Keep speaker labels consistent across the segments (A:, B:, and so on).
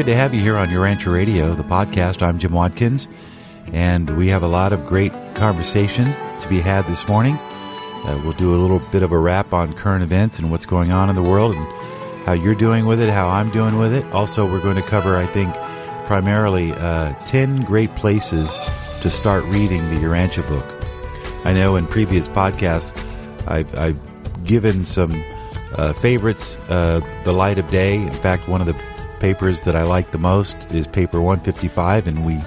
A: good to have you here on Urantia Radio, the podcast. I'm Jim Watkins, and we have a lot of great conversation to be had this morning. Uh, we'll do a little bit of a wrap on current events and what's going on in the world and how you're doing with it, how I'm doing with it. Also, we're going to cover, I think, primarily uh, 10 great places to start reading the Urantia book. I know in previous podcasts, I've, I've given some uh, favorites, uh, The Light of Day. In fact, one of the papers that I like the most is paper 155, and we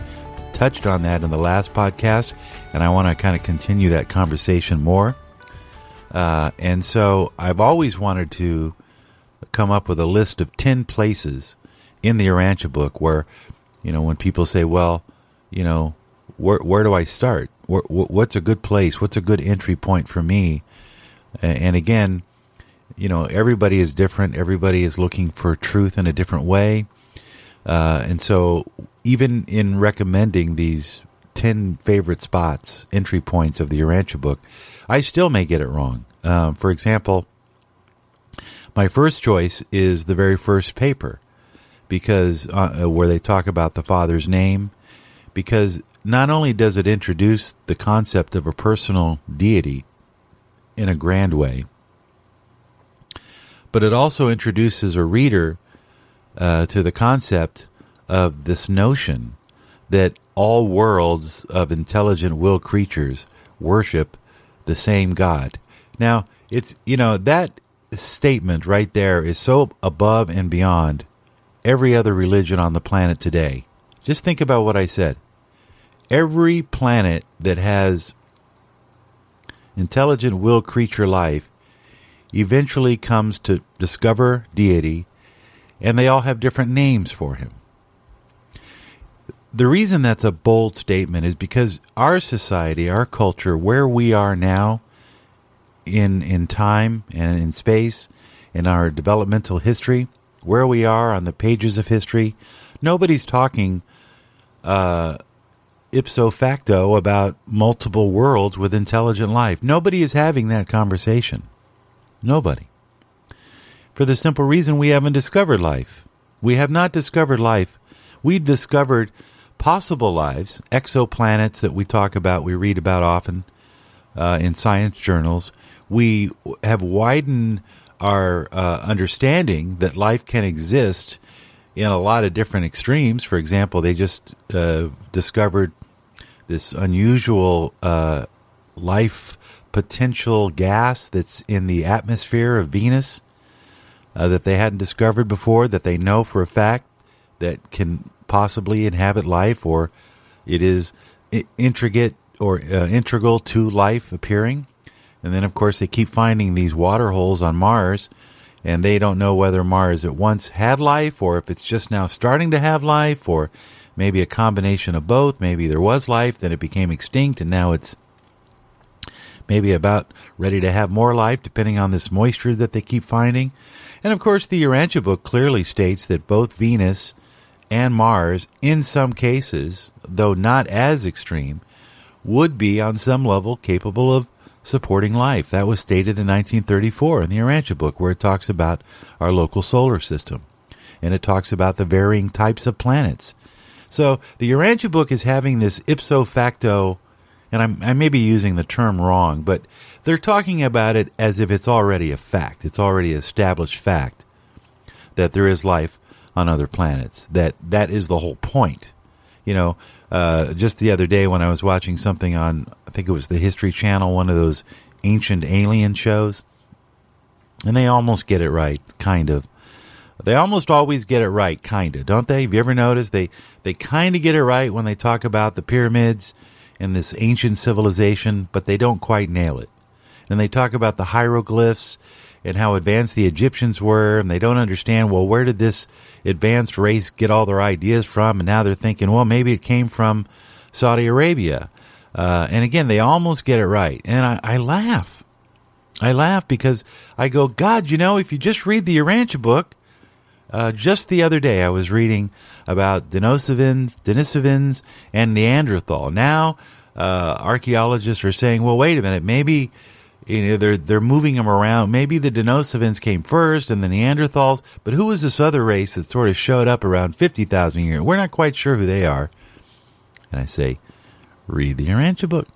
A: touched on that in the last podcast, and I want to kind of continue that conversation more. Uh, and so I've always wanted to come up with a list of 10 places in the Urantia book where, you know, when people say, well, you know, where, where do I start? What's a good place? What's a good entry point for me? And again, you know, everybody is different. Everybody is looking for truth in a different way. Uh, and so, even in recommending these 10 favorite spots, entry points of the Urantia book, I still may get it wrong. Um, for example, my first choice is the very first paper because uh, where they talk about the father's name because not only does it introduce the concept of a personal deity in a grand way but it also introduces a reader uh, to the concept of this notion that all worlds of intelligent will creatures worship the same God. Now, it's, you know, that statement right there is so above and beyond every other religion on the planet today. Just think about what I said. Every planet that has intelligent will creature life eventually comes to discover deity, and they all have different names for him. The reason that's a bold statement is because our society, our culture, where we are now in in time and in space, in our developmental history, where we are on the pages of history, nobody's talking uh, ipso facto about multiple worlds with intelligent life. Nobody is having that conversation. Nobody. For the simple reason we haven't discovered life. We have not discovered life. We've discovered possible lives, exoplanets that we talk about, we read about often uh, in science journals. We have widened our uh, understanding that life can exist in a lot of different extremes. For example, they just uh, discovered this unusual uh, life potential gas that's in the atmosphere of Venus uh, that they hadn't discovered before, that they know for a fact that can possibly inhabit life, or it is intricate or uh, integral to life appearing. And then, of course, they keep finding these water holes on Mars, and they don't know whether Mars at once had life, or if it's just now starting to have life, or maybe a combination of both. Maybe there was life, then it became extinct, and now it's maybe about ready to have more life, depending on this moisture that they keep finding. And of course, the Urantia book clearly states that both Venus and Mars, in some cases, though not as extreme, would be on some level capable of supporting life. That was stated in 1934 in the Urantia book, where it talks about our local solar system. And it talks about the varying types of planets. So the Urantia book is having this ipso facto and I'm, I may be using the term wrong, but they're talking about it as if it's already a fact. It's already established fact that there is life on other planets. That that is the whole point. You know, uh, just the other day when I was watching something on, I think it was the History Channel, one of those ancient alien shows, and they almost get it right, kind of. They almost always get it right, kind of, don't they? Have you ever noticed they they kind of get it right when they talk about the pyramids in this ancient civilization, but they don't quite nail it. And they talk about the hieroglyphs and how advanced the Egyptians were, and they don't understand, well, where did this advanced race get all their ideas from? And now they're thinking, well, maybe it came from Saudi Arabia. Uh, and again, they almost get it right. And I, I laugh. I laugh because I go, God, you know, if you just read the Urantia book, uh, just the other day, I was reading about Denisovans, Denisovans and Neanderthal. Now, uh, archaeologists are saying, well, wait a minute, maybe You know, they're they're moving them around. Maybe the Denisovans came first, and the Neanderthals. But who was this other race that sort of showed up around fifty thousand years? We're not quite sure who they are. And I say, read the Urantia book.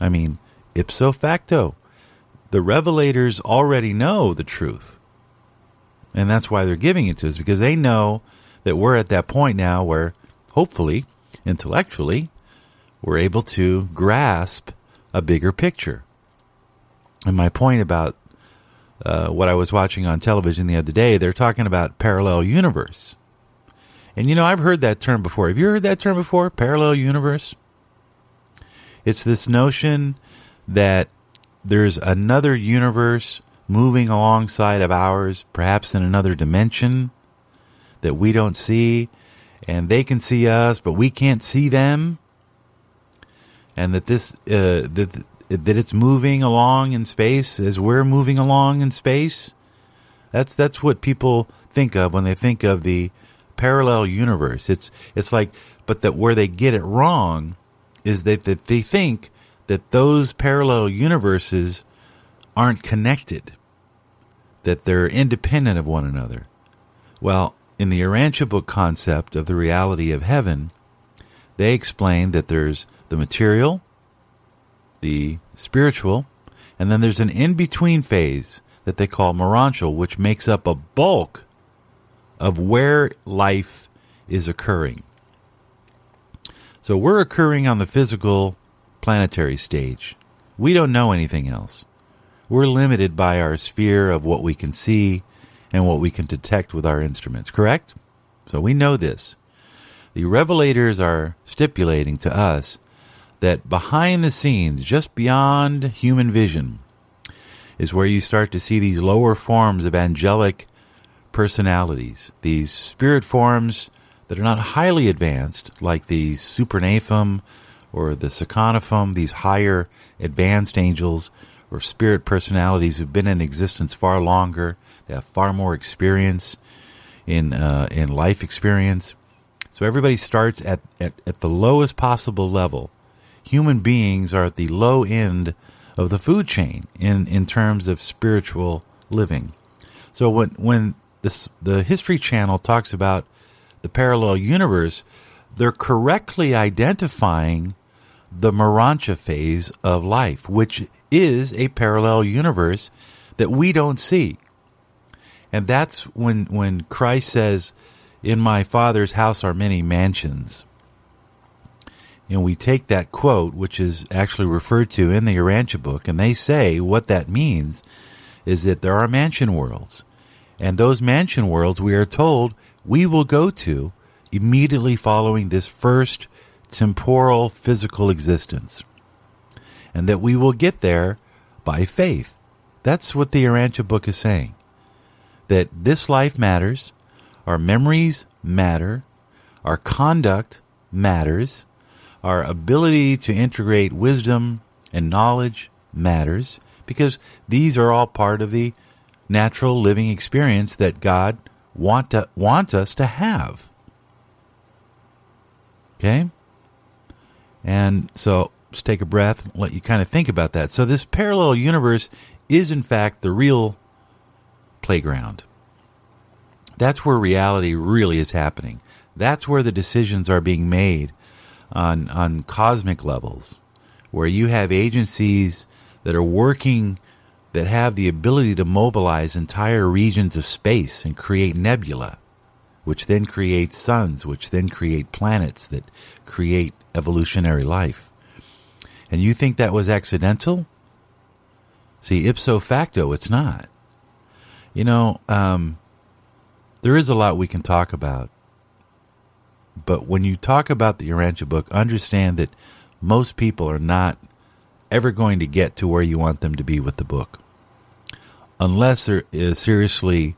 A: I mean, ipso facto, the revelators already know the truth, and that's why they're giving it to us because they know that we're at that point now where, hopefully, intellectually, we're able to grasp a bigger picture. And my point about uh, what I was watching on television the other day, they're talking about parallel universe. And you know, I've heard that term before. Have you heard that term before? Parallel universe? It's this notion that there's another universe moving alongside of ours, perhaps in another dimension that we don't see, and they can see us, but we can't see them. And that this uh, that that it's moving along in space as we're moving along in space. That's that's what people think of when they think of the parallel universe. It's it's like, but that where they get it wrong is that, that they think that those parallel universes aren't connected, that they're independent of one another. Well, in the Urantia book concept of the reality of heaven, they explain that there's the material, the spiritual, and then there's an in between phase that they call Morontial, which makes up a bulk of where life is occurring. So we're occurring on the physical planetary stage. We don't know anything else. We're limited by our sphere of what we can see and what we can detect with our instruments, correct? So we know this. The revelators are stipulating to us that behind the scenes, just beyond human vision, is where you start to see these lower forms of angelic personalities, these spirit forms that are not highly advanced, like the Supernaphim or the Seconaphim, these higher advanced angels or spirit personalities who've been in existence far longer, they have far more experience in uh, in life experience. So everybody starts at, at, at the lowest possible level human beings are at the low end of the food chain in, in terms of spiritual living. So when when this, the History Channel talks about the parallel universe, they're correctly identifying the Morontia phase of life, which is a parallel universe that we don't see. And that's when when Christ says, "In my Father's house are many mansions." and we take that quote, which is actually referred to in the Urantia book, and they say what that means is that there are mansion worlds. And those mansion worlds, we are told, we will go to immediately following this first temporal physical existence. And that we will get there by faith. That's what the Urantia book is saying. That this life matters, our memories matter, our conduct matters, our ability to integrate wisdom and knowledge matters because these are all part of the natural living experience that God want to, wants us to have. Okay? And so let's take a breath and let you kind of think about that. So, this parallel universe is, in fact, the real playground. That's where reality really is happening. That's where the decisions are being made on on cosmic levels, where you have agencies that are working that have the ability to mobilize entire regions of space and create nebula, which then create suns, which then create planets that create evolutionary life. And you think that was accidental? See, ipso facto, it's not. You know, um, there is a lot we can talk about but when you talk about the Urantia book, understand that most people are not ever going to get to where you want them to be with the book unless they're uh, seriously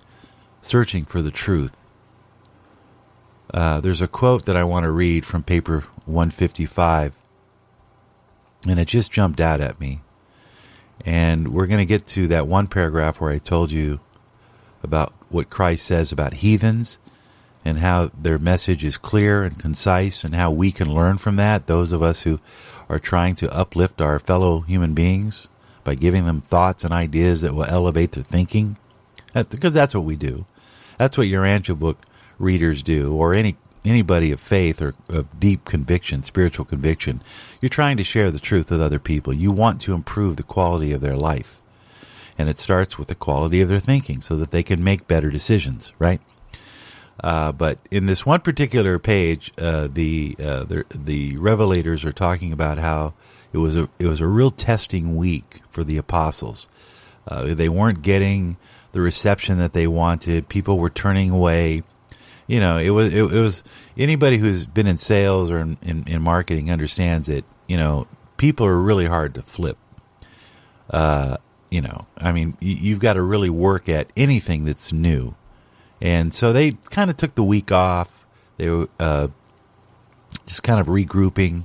A: searching for the truth. Uh, there's a quote that I want to read from paper 155, and it just jumped out at me. And we're going to get to that one paragraph where I told you about what Christ says about heathens and how their message is clear and concise and how we can learn from that, those of us who are trying to uplift our fellow human beings by giving them thoughts and ideas that will elevate their thinking. Because that's what we do. That's what your Urantia book readers do, or any anybody of faith or of deep conviction, spiritual conviction. You're trying to share the truth with other people. You want to improve the quality of their life. And it starts with the quality of their thinking so that they can make better decisions, right? Uh, but in this one particular page, uh, the, uh, the the revelators are talking about how it was a it was a real testing week for the apostles. Uh, they weren't getting the reception that they wanted. People were turning away. You know, it was it, it was anybody who's been in sales or in, in, in, marketing understands it. You know, people are really hard to flip. Uh, you know, I mean, you, have got to really work at anything that's new and so they kind of took the week off. They were uh, just kind of regrouping.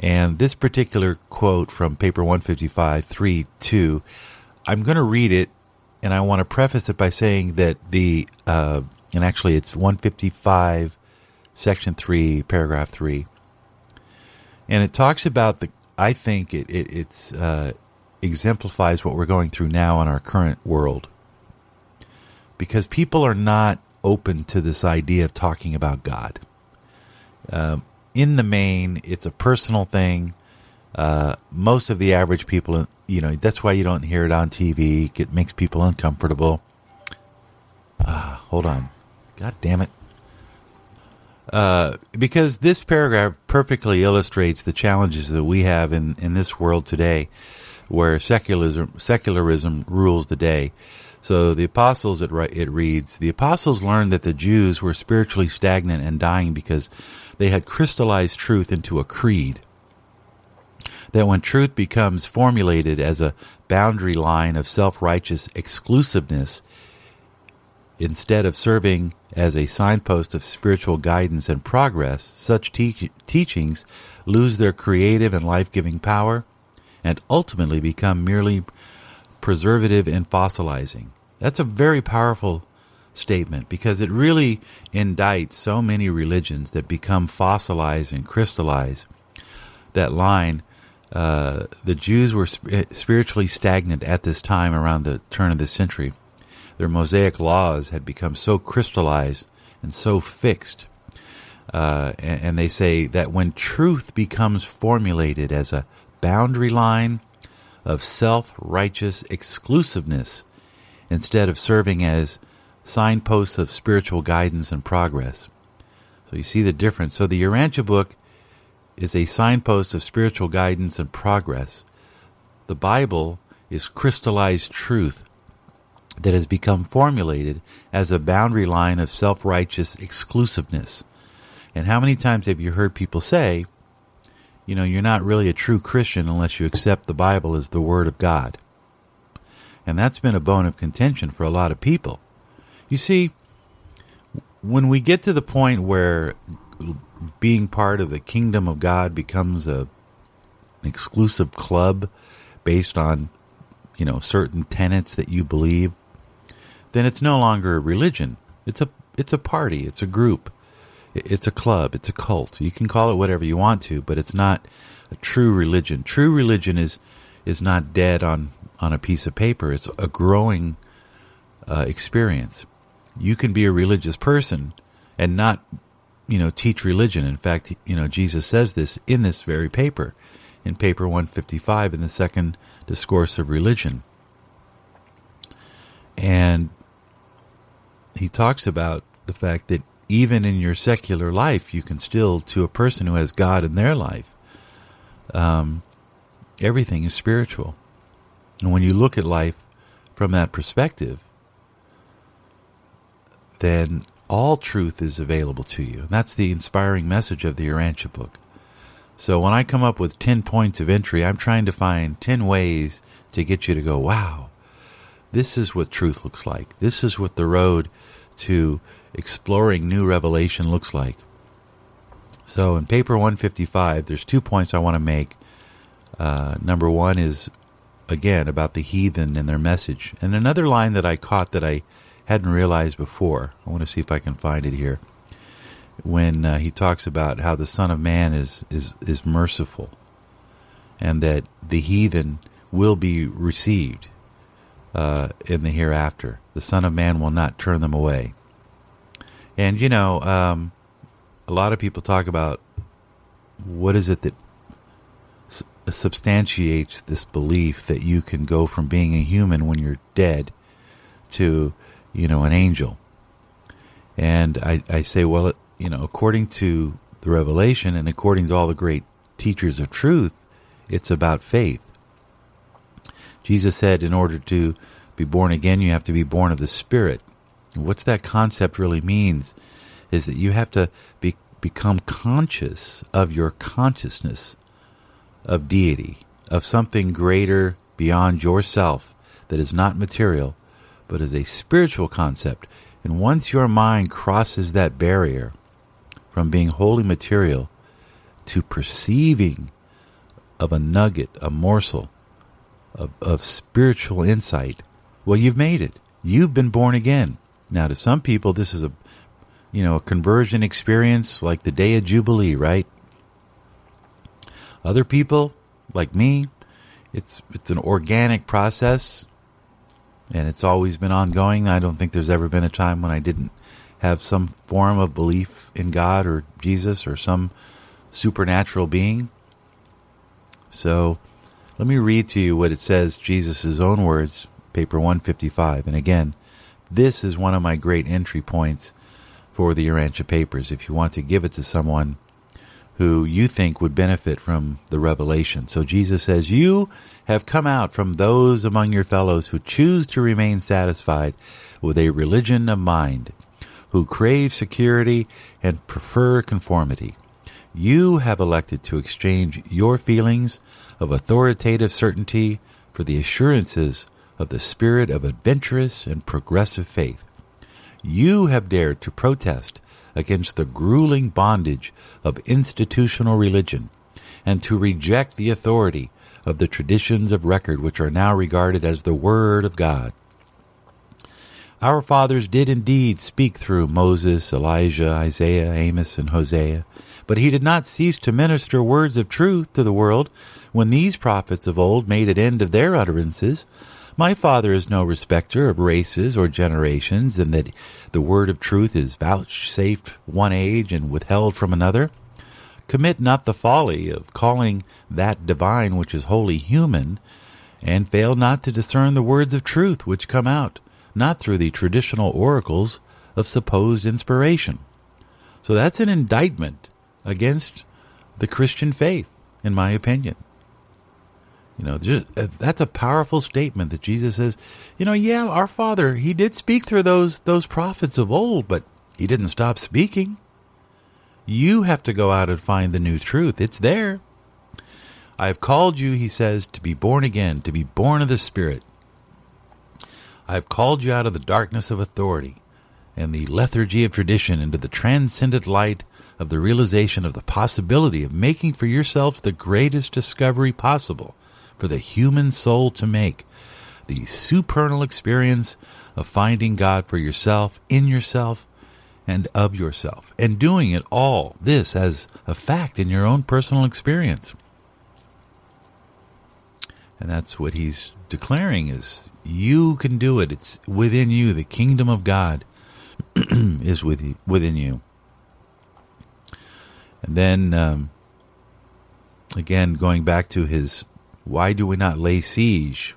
A: And this particular quote from paper one fifty five three two, I'm going to read it, and I want to preface it by saying that the, uh, and actually it's 155, section 3, paragraph 3. And it talks about the, I think it, it it's, uh, exemplifies what we're going through now in our current world because people are not open to this idea of talking about God. Um, in the main, it's a personal thing. Uh, most of the average people, you know, that's why you don't hear it on TV. It makes people uncomfortable. Ah, hold on. God damn it. Uh, because this paragraph perfectly illustrates the challenges that we have in, in this world today, where secularism secularism rules the day. So the apostles, it, it reads, the apostles learned that the Jews were spiritually stagnant and dying because they had crystallized truth into a creed. That when truth becomes formulated as a boundary line of self righteous exclusiveness, instead of serving as a signpost of spiritual guidance and progress, such te- teachings lose their creative and life giving power and ultimately become merely preservative and fossilizing. That's a very powerful statement because it really indicts so many religions that become fossilized and crystallized. That line, uh, the Jews were sp- spiritually stagnant at this time around the turn of the century. Their Mosaic laws had become so crystallized and so fixed. Uh, and, and they say that when truth becomes formulated as a boundary line of self righteous exclusiveness instead of serving as signposts of spiritual guidance and progress. So you see the difference. So the Urantia book is a signpost of spiritual guidance and progress. The Bible is crystallized truth that has become formulated as a boundary line of self righteous exclusiveness. And how many times have you heard people say, you know, you're not really a true Christian unless you accept the Bible as the Word of God. And that's been a bone of contention for a lot of people. You see, when we get to the point where being part of the kingdom of God becomes a, an exclusive club based on, you know, certain tenets that you believe, then it's no longer a religion. It's a it's a party, it's a group. It's a club, it's a cult. You can call it whatever you want to, but it's not a true religion. True religion is is not dead on on a piece of paper. It's a growing uh, experience. You can be a religious person and not, you know, teach religion. In fact, you know, Jesus says this in this very paper, in paper 155 in the second discourse of religion. And he talks about the fact that even in your secular life, you can still, to a person who has God in their life, um, everything is spiritual. And when you look at life from that perspective, then all truth is available to you. And that's the inspiring message of the Urantia book. So when I come up with 10 points of entry, I'm trying to find 10 ways to get you to go, wow, this is what truth looks like. This is what the road to exploring new revelation looks like. So in paper 155, there's two points I want to make. Uh, number one is, again, about the heathen and their message. And another line that I caught that I hadn't realized before, I want to see if I can find it here, when uh, he talks about how the Son of Man is, is, is merciful and that the heathen will be received uh, in the hereafter. The Son of Man will not turn them away. And, you know, um, a lot of people talk about what is it that substantiates this belief that you can go from being a human when you're dead to, you know, an angel. And I, I say, well, you know, according to the revelation and according to all the great teachers of truth, it's about faith. Jesus said, in order to be born again, you have to be born of the Spirit. And what's that concept really means is that you have to be, become conscious of your consciousness of deity, of something greater beyond yourself that is not material, but is a spiritual concept. And once your mind crosses that barrier from being wholly material to perceiving of a nugget, a morsel of, of spiritual insight, well, you've made it. You've been born again. Now, to some people, this is a, you know, a conversion experience like the day of Jubilee, right? Other people, like me, it's it's an organic process and it's always been ongoing. I don't think there's ever been a time when I didn't have some form of belief in God or Jesus or some supernatural being. So, let me read to you what it says, Jesus' own words, paper 155. And again, this is one of my great entry points for the Urantia papers. If you want to give it to someone who you think would benefit from the revelation. So Jesus says, You have come out from those among your fellows who choose to remain satisfied with a religion of mind, who crave security and prefer conformity. You have elected to exchange your feelings of authoritative certainty for the assurances of the spirit of adventurous and progressive faith. You have dared to protest against the grueling bondage of institutional religion and to reject the authority of the traditions of record which are now regarded as the Word of God. Our fathers did indeed speak through Moses, Elijah, Isaiah, Amos, and Hosea, but he did not cease to minister words of truth to the world when these prophets of old made an end of their utterances my Father is no respecter of races or generations, and that the word of truth is vouchsafed one age and withheld from another. Commit not the folly of calling that divine which is wholly human, and fail not to discern the words of truth which come out, not through the traditional oracles of supposed inspiration. So that's an indictment against the Christian faith, in my opinion. You know, just, uh, that's a powerful statement that Jesus says, you know, yeah, our Father, he did speak through those those prophets of old, but he didn't stop speaking. You have to go out and find the new truth. It's there. I have called you, he says, to be born again, to be born of the Spirit. I have called you out of the darkness of authority and the lethargy of tradition into the transcendent light of the realization of the possibility of making for yourselves the greatest discovery possible for the human soul to make the supernal experience of finding God for yourself, in yourself, and of yourself, and doing it all this as a fact in your own personal experience. And that's what he's declaring is you can do it. It's within you. The kingdom of God is with you, within you. And then um, again, going back to his why do we not lay siege?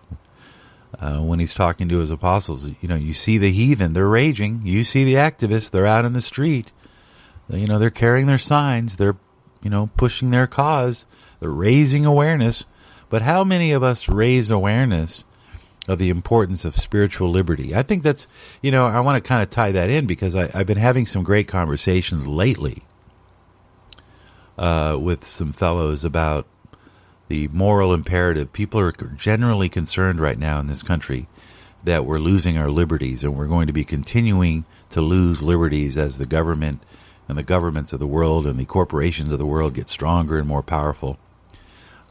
A: Uh, when he's talking to his apostles, you know, you see the heathen, they're raging. You see the activists, they're out in the street. You know, they're carrying their signs, they're, you know, pushing their cause, they're raising awareness. But how many of us raise awareness of the importance of spiritual liberty? I think that's, you know, I want to kind of tie that in because I, have been having some great conversations lately uh, with some fellows about the moral imperative. People are generally concerned right now in this country that we're losing our liberties and we're going to be continuing to lose liberties as the government and the governments of the world and the corporations of the world get stronger and more powerful.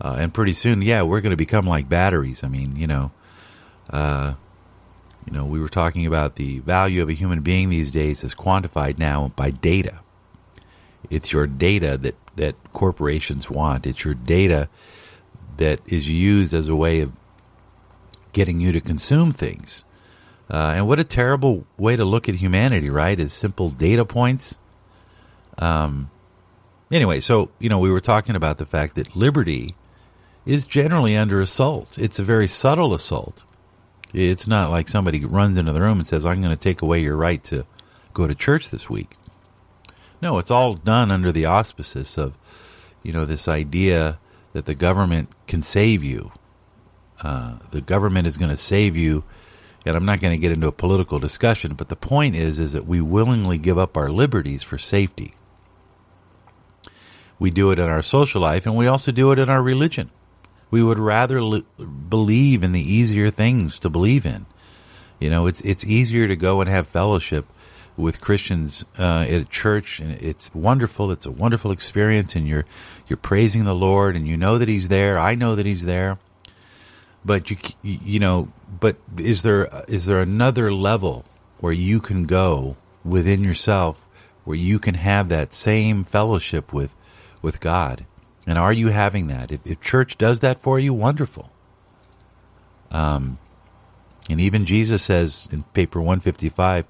A: Uh, and pretty soon, yeah, we're going to become like batteries. I mean, you know, uh, you know, we were talking about the value of a human being these days is quantified now by data. It's your data that that corporations want. It's your data that is used as a way of getting you to consume things. Uh, and what a terrible way to look at humanity, right? As simple data points. Um, anyway, so, you know, we were talking about the fact that liberty is generally under assault. It's a very subtle assault. It's not like somebody runs into the room and says, I'm going to take away your right to go to church this week. No, it's all done under the auspices of, you know, this idea that the government can save you. Uh, the government is going to save you, and I'm not going to get into a political discussion. But the point is, is that we willingly give up our liberties for safety. We do it in our social life, and we also do it in our religion. We would rather li- believe in the easier things to believe in. You know, it's it's easier to go and have fellowship with Christians uh, at church, and it's wonderful. It's a wonderful experience, and you're you're praising the Lord, and you know that He's there. I know that He's there, but you you know, but is there is there another level where you can go within yourself, where you can have that same fellowship with with God, and are you having that? If, if church does that for you, wonderful. Um, and even Jesus says in paper one fifty five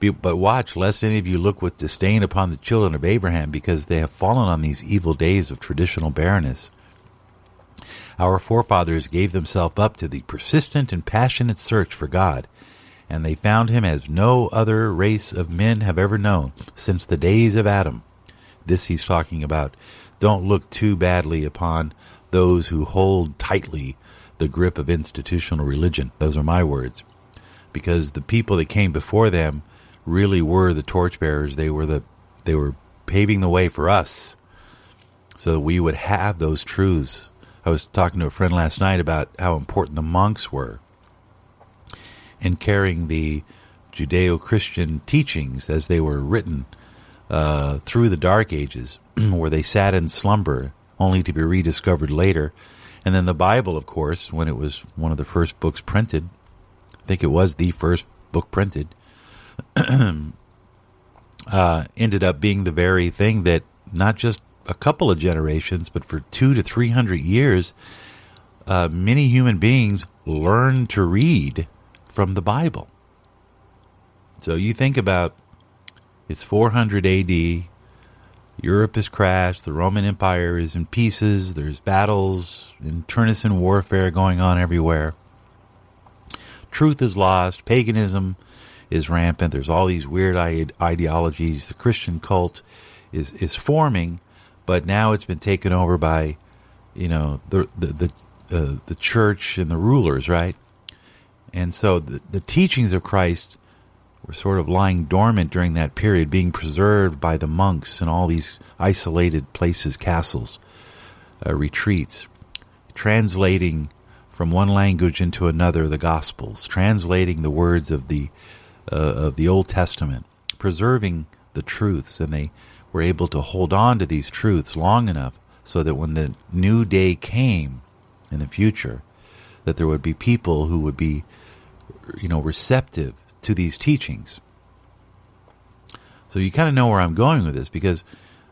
A: but watch, lest any of you look with disdain upon the children of Abraham, because they have fallen on these evil days of traditional barrenness. Our forefathers gave themselves up to the persistent and passionate search for God, and they found him as no other race of men have ever known since the days of Adam. This he's talking about. Don't look too badly upon those who hold tightly the grip of institutional religion. Those are my words. Because the people that came before them really were the torchbearers. They were the they were paving the way for us, so that we would have those truths. I was talking to a friend last night about how important the monks were in carrying the Judeo-Christian teachings as they were written uh, through the Dark Ages, where they sat in slumber, only to be rediscovered later. And then the Bible, of course, when it was one of the first books printed, I think it was the first book printed, uh, ended up being the very thing that not just a couple of generations, but for two to three hundred years, uh, many human beings learned to read from the Bible. So you think about it's 400 AD. Europe has crashed. The Roman Empire is in pieces. There's battles, internecine warfare going on everywhere. Truth is lost. Paganism is rampant. There's all these weird ideologies. The Christian cult is is forming, but now it's been taken over by, you know, the the the, uh, the church and the rulers, right? And so the the teachings of Christ were sort of lying dormant during that period, being preserved by the monks in all these isolated places, castles, uh, retreats, translating from one language into another the Gospels, translating the words of the uh, of the Old Testament, preserving the truths, and they were able to hold on to these truths long enough so that when the new day came in the future, that there would be people who would be, you know, receptive to these teachings. So you kind of know where I'm going with this because,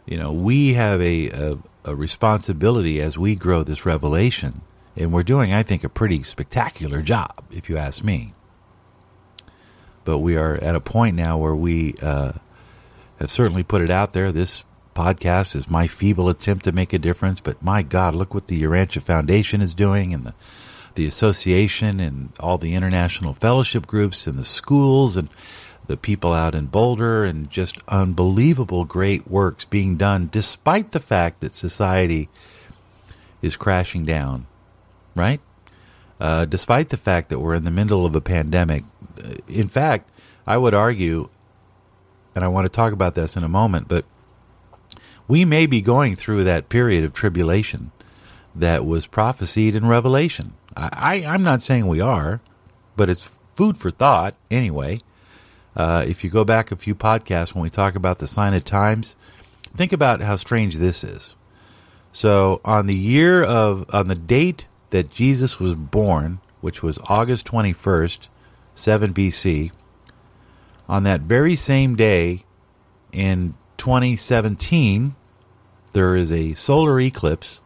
A: you know, we have a, a, a responsibility as we grow this revelation, and we're doing, I think, a pretty spectacular job, if you ask me but we are at a point now where we uh, have certainly put it out there. This podcast is my feeble attempt to make a difference, but my God, look what the Urantia Foundation is doing and the the association and all the international fellowship groups and the schools and the people out in Boulder and just unbelievable great works being done despite the fact that society is crashing down, right? Uh, despite the fact that we're in the middle of a pandemic, in fact, I would argue, and I want to talk about this in a moment, but we may be going through that period of tribulation that was prophesied in Revelation. I, I, am not saying we are, but it's food for thought anyway. Uh, if you go back a few podcasts when we talk about the sign of times, think about how strange this is. So on the year of on the date that Jesus was born, which was August 21st, 7 BC. On that very same day in 2017, there is a solar eclipse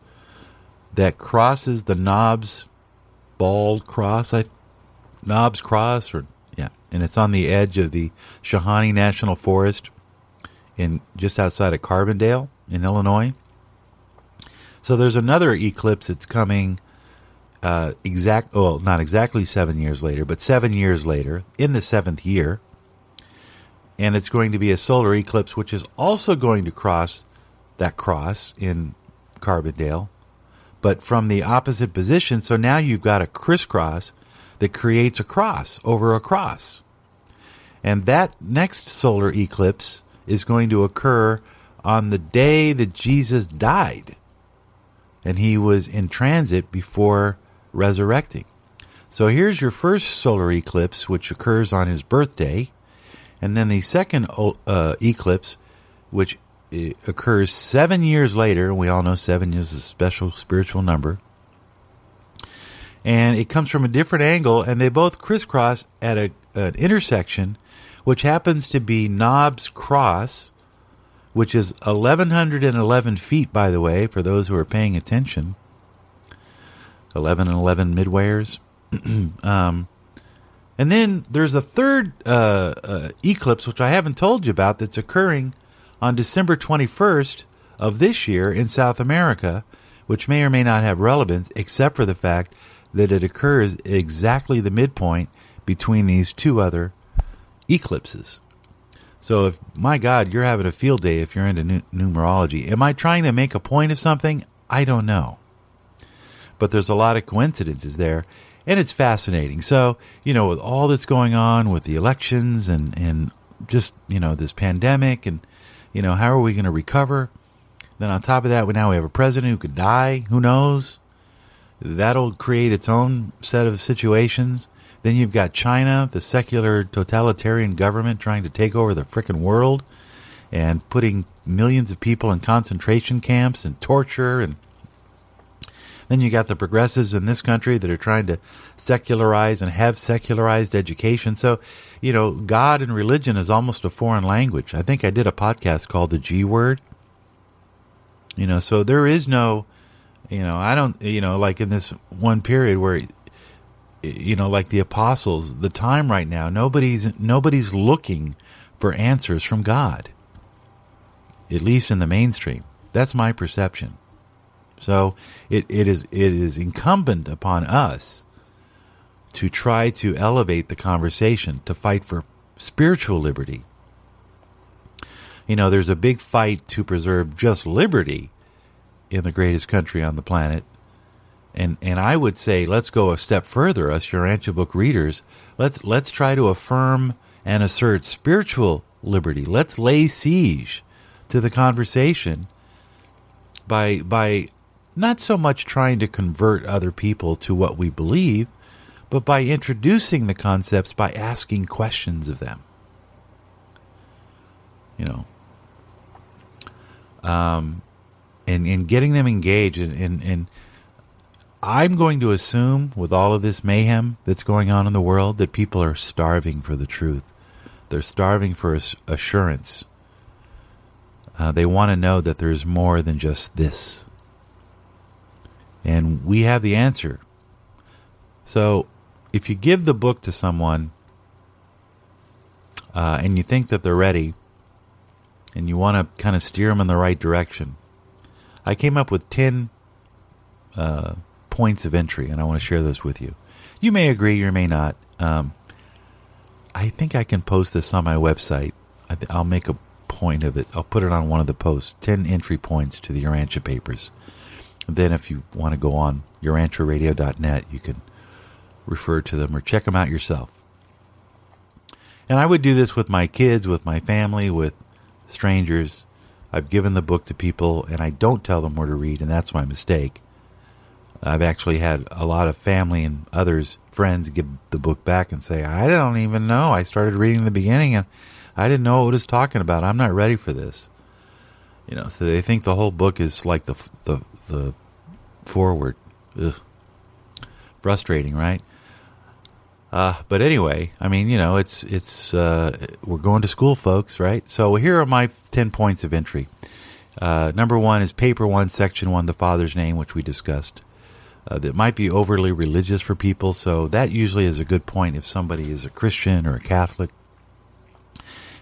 A: that crosses the Knobs Bald Cross, I Knobs Cross, or yeah, and it's on the edge of the Shawnee National Forest, in just outside of Carbondale in Illinois. So there's another eclipse that's coming. Uh, exact, well, not exactly seven years later, but seven years later, in the seventh year, and it's going to be a solar eclipse, which is also going to cross that cross in Carbondale, but from the opposite position. So now you've got a crisscross that creates a cross over a cross. And that next solar eclipse is going to occur on the day that Jesus died. And he was in transit before resurrecting. So here's your first solar eclipse, which occurs on his birthday. And then the second uh, eclipse, which uh, occurs seven years later. We all know seven is a special spiritual number and it comes from a different angle, and they both crisscross at a, an intersection, which happens to be Knobs Cross, which is 1,111 feet, by the way, for those who are paying attention. 11 and 11 midwayers. um, and then there's a third uh, uh, eclipse, which I haven't told you about, that's occurring on December 21st of this year in South America, which may or may not have relevance, except for the fact that it occurs exactly the midpoint between these two other eclipses. So, if my God, you're having a field day if you're into numerology, am I trying to make a point of something? I don't know. But there's a lot of coincidences there, and it's fascinating. So, you know, with all that's going on with the elections and, and just, you know, this pandemic and, you know, how are we going to recover? Then on top of that, we now we have a president who could die. Who knows? That'll create its own set of situations. Then you've got China, the secular totalitarian government trying to take over the frickin' world and putting millions of people in concentration camps and torture and then you got the progressives in this country that are trying to secularize and have secularized education. So, you know, God and religion is almost a foreign language. I think I did a podcast called The G Word. You know, so there is no you know, I don't, you know, like in this one period where, you know, like the apostles, the time right now, nobody's nobody's looking for answers from God. At least in the mainstream, that's my perception. So it, it is it is incumbent upon us to try to elevate the conversation, to fight for spiritual liberty. You know, there's a big fight to preserve just liberty in the greatest country on the planet. And and I would say let's go a step further, us Urantia book readers. Let's let's try to affirm and assert spiritual liberty. Let's lay siege to the conversation by by not so much trying to convert other people to what we believe, but by introducing the concepts by asking questions of them. You know. Um, and, and getting them engaged and, and, and I'm going to assume with all of this mayhem that's going on in the world that people are starving for the truth. They're starving for assurance. Uh, they want to know that there's more than just this. And we have the answer. So if you give the book to someone uh, and you think that they're ready and you want to kind of steer them in the right direction, I came up with 10 uh, points of entry, and I want to share those with you. You may agree, you may not. Um, I think I can post this on my website. I will make a point of it. I'll put it on one of the posts 10 entry points to the Urantia papers. Then, if you want to go on urantiaradio.net, you can refer to them or check them out yourself. And I would do this with my kids, with my family, with strangers. I've given the book to people and I don't tell them where to read, and that's my mistake. I've actually had a lot of family and others, friends, give the book back and say, I don't even know. I started reading the beginning and I didn't know what it was talking about. I'm not ready for this. You know, so they think the whole book is like the the the foreword. Ugh. Frustrating, right? Uh, but anyway, I mean, you know, it's it's uh, we're going to school, folks, right? So here are my ten points of entry. Uh, number one is paper one, section one, the Father's name, which we discussed. uh, that might be overly religious for people. So that usually is a good point if somebody is a Christian or a Catholic,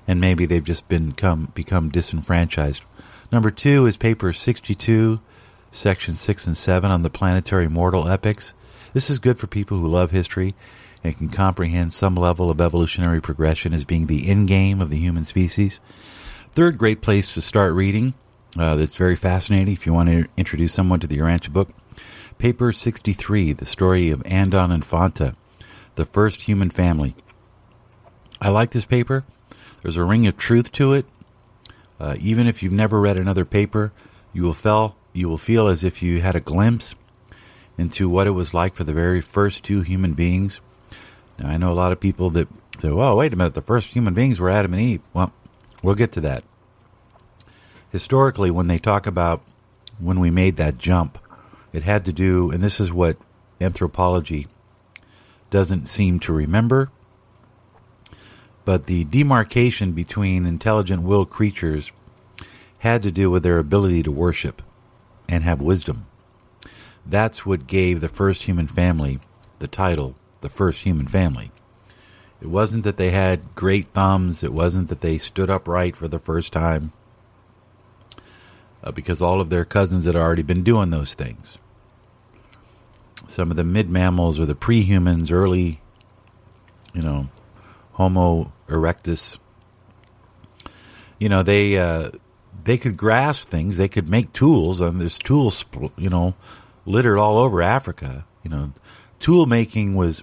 A: and maybe they've just been become become disenfranchised. Number two is paper sixty-two, section six and seven on the planetary mortal epics. This is good for people who love history and can comprehend some level of evolutionary progression as being the end game of the human species. Third great place to start reading uh, that's very fascinating if you want to introduce someone to the Urantia book. Paper 63, the story of Andon and Fonta, the first human family. I like this paper. There's a ring of truth to it. Uh, even if you've never read another paper, you will feel you will feel as if you had a glimpse into what it was like for the very first two human beings. Now, I know a lot of people that say, "Well, wait a minute, the first human beings were Adam and Eve." Well, we'll get to that. Historically, when they talk about when we made that jump, it had to do, and this is what anthropology doesn't seem to remember, but the demarcation between intelligent will creatures had to do with their ability to worship and have wisdom. That's what gave the first human family the title, the first human family. It wasn't that they had great thumbs, it wasn't that they stood upright for the first time, uh, because all of their cousins had already been doing those things. Some of the mid mammals or the pre humans, early, you know, Homo erectus, you know, they uh, they could grasp things, they could make tools, and there's tools, you know, littered all over Africa. You know, tool making was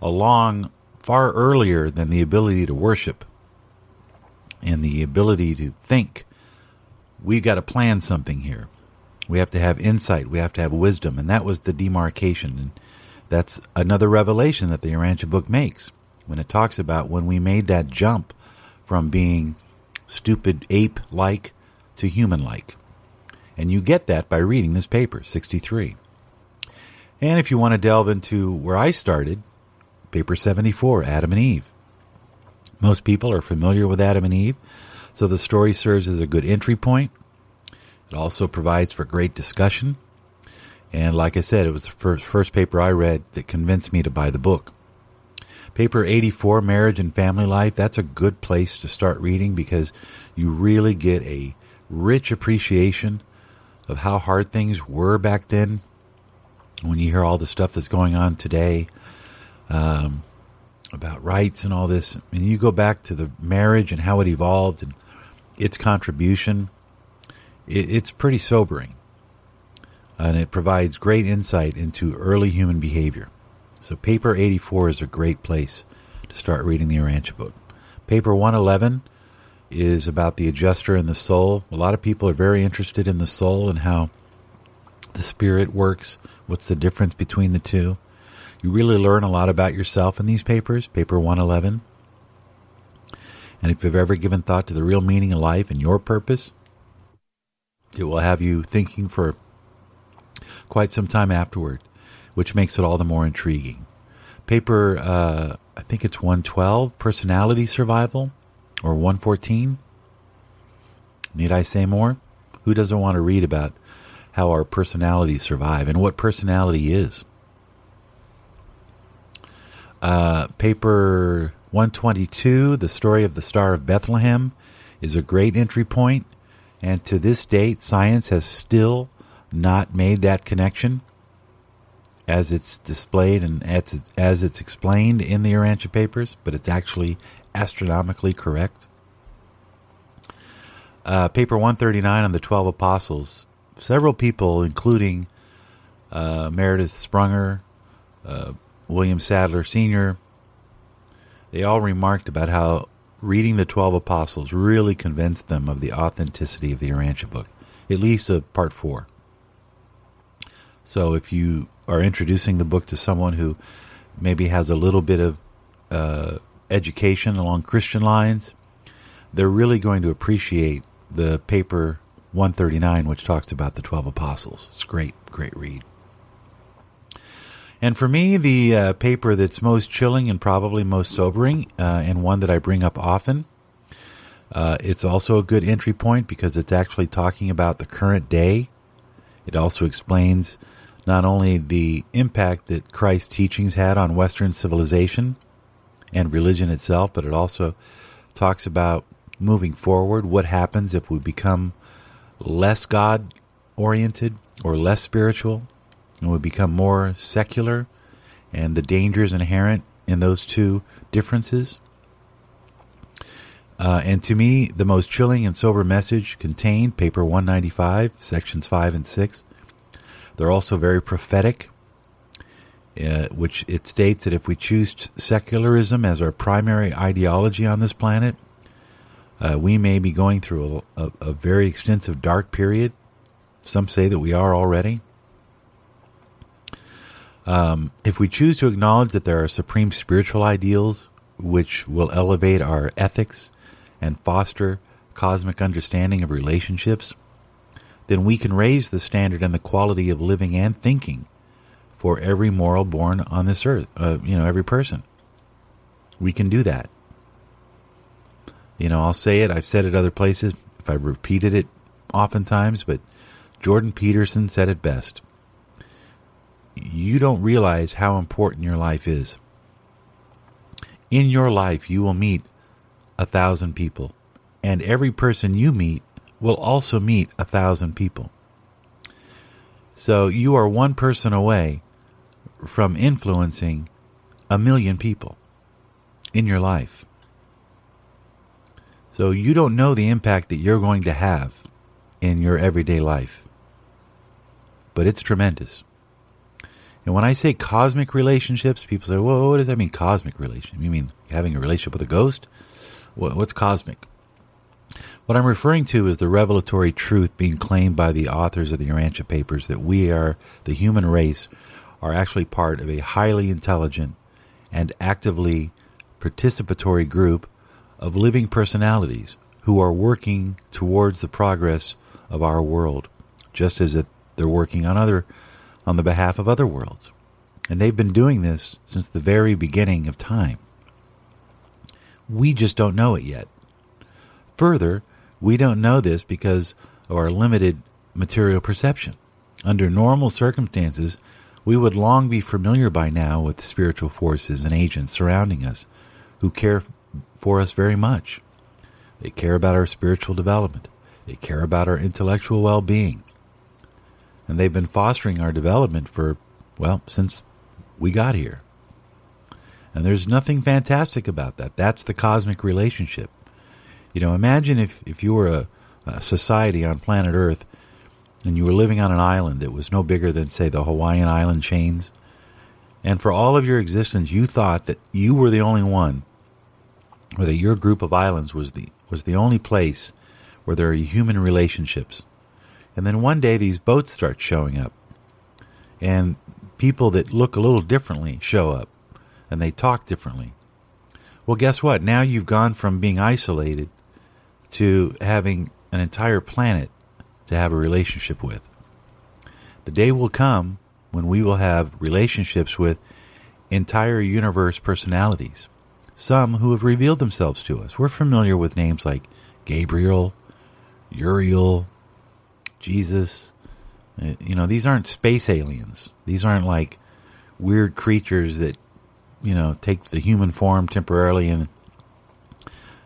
A: along far earlier than the ability to worship and the ability to think. We've got to plan something here. We have to have insight. We have to have wisdom. And that was the demarcation. And that's another revelation that the Urantia book makes when it talks about when we made that jump from being stupid ape like to human like. And you get that by reading this paper, 63. And if you want to delve into where I started, paper 74, Adam and Eve. Most people are familiar with Adam and Eve, so the story serves as a good entry point. It also provides for great discussion. And like I said, it was the first, first paper I read that convinced me to buy the book. Paper 84, Marriage and Family Life, that's a good place to start reading because you really get a rich appreciation of how hard things were back then. When you hear all the stuff that's going on today um, about rights and all this, and you go back to the marriage and how it evolved and its contribution, it, it's pretty sobering. And it provides great insight into early human behavior. So, paper 84 is a great place to start reading the Urantia book. Paper 111 is about the adjuster and the soul. A lot of people are very interested in the soul and how the spirit works, what's the difference between the two. You really learn a lot about yourself in these papers, paper 111. And if you've ever given thought to the real meaning of life and your purpose, it will have you thinking for quite some time afterward, which makes it all the more intriguing. Paper, uh, I think it's 112, Personality Survival or 114. Need I say more? Who doesn't want to read about how our personalities survive and what personality is? Uh, paper 122, The Story of the Star of Bethlehem, is a great entry point, and to this date, science has still not made that connection as it's displayed and as it's, explained in the Urantia papers, but it's actually astronomically correct. Uh, paper 139 on the 12 apostles. Several people, including uh, Meredith Sprunger, uh, William Sadler Sr., they all remarked about how reading the 12 apostles really convinced them of the authenticity of the Urantia book, at least of part 4. So if you are introducing the book to someone who maybe has a little bit of uh, education along Christian lines, they're really going to appreciate the paper 139, which talks about the 12 apostles. It's great, great read. And for me, the uh, paper that's most chilling and probably most sobering, uh, and one that I bring up often, uh, it's also a good entry point because it's actually talking about the current day. It also explains not only the impact that Christ's teachings had on Western civilization and religion itself, but it also talks about moving forward, what happens if we become less God oriented or less spiritual and we become more secular and the dangers inherent in those two differences. Uh, and to me, the most chilling and sober message contained paper 195, sections 5 and 6. They're also very prophetic, uh, which it states that if we choose secularism as our primary ideology on this planet, uh, we may be going through a, a, a very extensive dark period. Some say that we are already. Um, if we choose to acknowledge that there are supreme spiritual ideals which will elevate our ethics and foster cosmic understanding of relationships, then we can raise the standard and the quality of living and thinking for every moral born on this earth, uh, you know, every person. We can do that. You know, I'll say it, I've said it other places, if I've repeated it oftentimes, but Jordan Peterson said it best you don't realize how important your life is. In your life, you will meet a thousand people, and every person you meet will also meet a thousand people. So you are one person away from influencing a million people in your life. So you don't know the impact that you're going to have in your everyday life, but it's tremendous. And when I say cosmic relationships, people say, "Well, what does that mean, cosmic relationship? You mean having a relationship with a ghost? What's cosmic?" What I'm referring to is the revelatory truth being claimed by the authors of the Urantia Papers that we are, the human race, are actually part of a highly intelligent and actively participatory group of living personalities who are working towards the progress of our world, just as they're working on other on the behalf of other worlds. And they've been doing this since the very beginning of time. We just don't know it yet. Further, we don't know this because of our limited material perception. Under normal circumstances, we would long be familiar by now with the spiritual forces and agents surrounding us who care for us very much. They care about our spiritual development. They care about our intellectual well being and they've been fostering our development for, well, since we got here. And there's nothing fantastic about that. That's the cosmic relationship. You know, imagine if, if you were a, a society on planet Earth and you were living on an island that was no bigger than, say, the Hawaiian island chains. And for all of your existence, you thought that you were the only one, or that your group of islands was the, was the only place where there are human relationships and then one day these boats start showing up. And people that look a little differently show up. And they talk differently. Well, guess what? Now you've gone from being isolated to having an entire planet to have a relationship with. The day will come when we will have relationships with entire universe personalities, some who have revealed themselves to us. We're familiar with names like Gabriel, Uriel, Jesus. Uh, you know, these aren't space aliens. These aren't like weird creatures that, you know, take the human form temporarily and,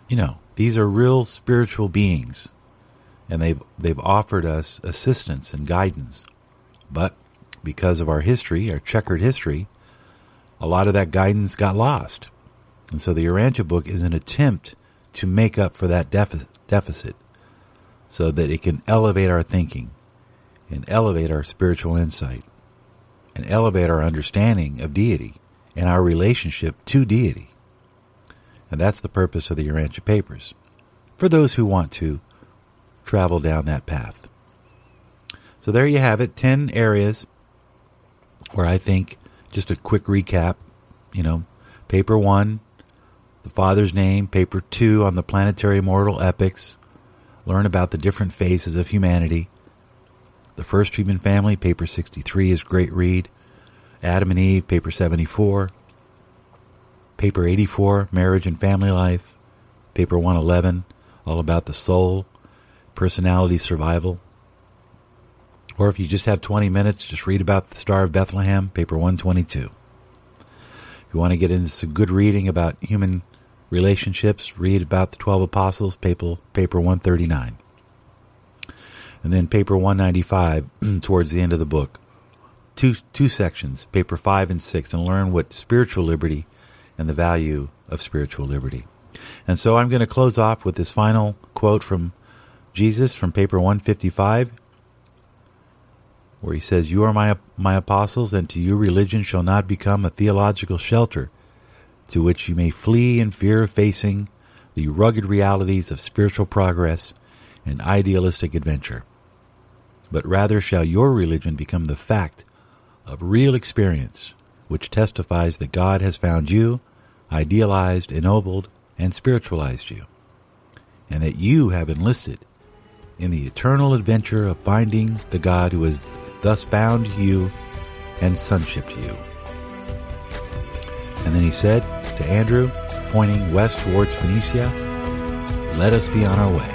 A: you know, these are real spiritual beings and they've, they've offered us assistance and guidance. But because of our history, our checkered history, a lot of that guidance got lost. And so the Urantia book is an attempt to make up for that deficit so that it can elevate our thinking and elevate our spiritual insight and elevate our understanding of deity and our relationship to deity. And that's the purpose of the Urantia Papers for those who want to travel down that path. So there you have it 10 areas where I think, just a quick recap, you know, paper one, the Father's name, paper two on the planetary mortal epics, learn about the different phases of humanity. The First Human Family, paper 63, is great read. Adam and Eve, paper 74. Paper 84, Marriage and Family Life. Paper 111, all about the soul, personality survival. Or if you just have 20 minutes, just read about the Star of Bethlehem, paper 122. If you want to get into some good reading about human relationships, read about the 12 apostles, paper, paper 139. And then paper 195 towards the end of the book. Two, two sections, paper 5 and 6, and learn what spiritual liberty and the value of spiritual liberty. And so I'm going to close off with this final quote from Jesus from paper 155 where he says, You are my, my apostles, and to you religion shall not become a theological shelter to which you may flee in fear of facing the rugged realities of spiritual progress and idealistic adventure. But rather shall your religion become the fact of real experience, which testifies that God has found you, idealized, ennobled, and spiritualized you, and that you have enlisted in the eternal adventure of finding the God who has thus found you and sonship to you. And then he said to Andrew, pointing west towards Phoenicia, Let us be on our way.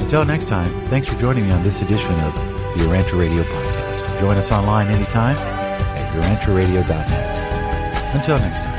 A: Until next time, thanks for joining me on this edition of the Urantia Radio Podcast. Join us online anytime at urantiaradio.net. Until next time.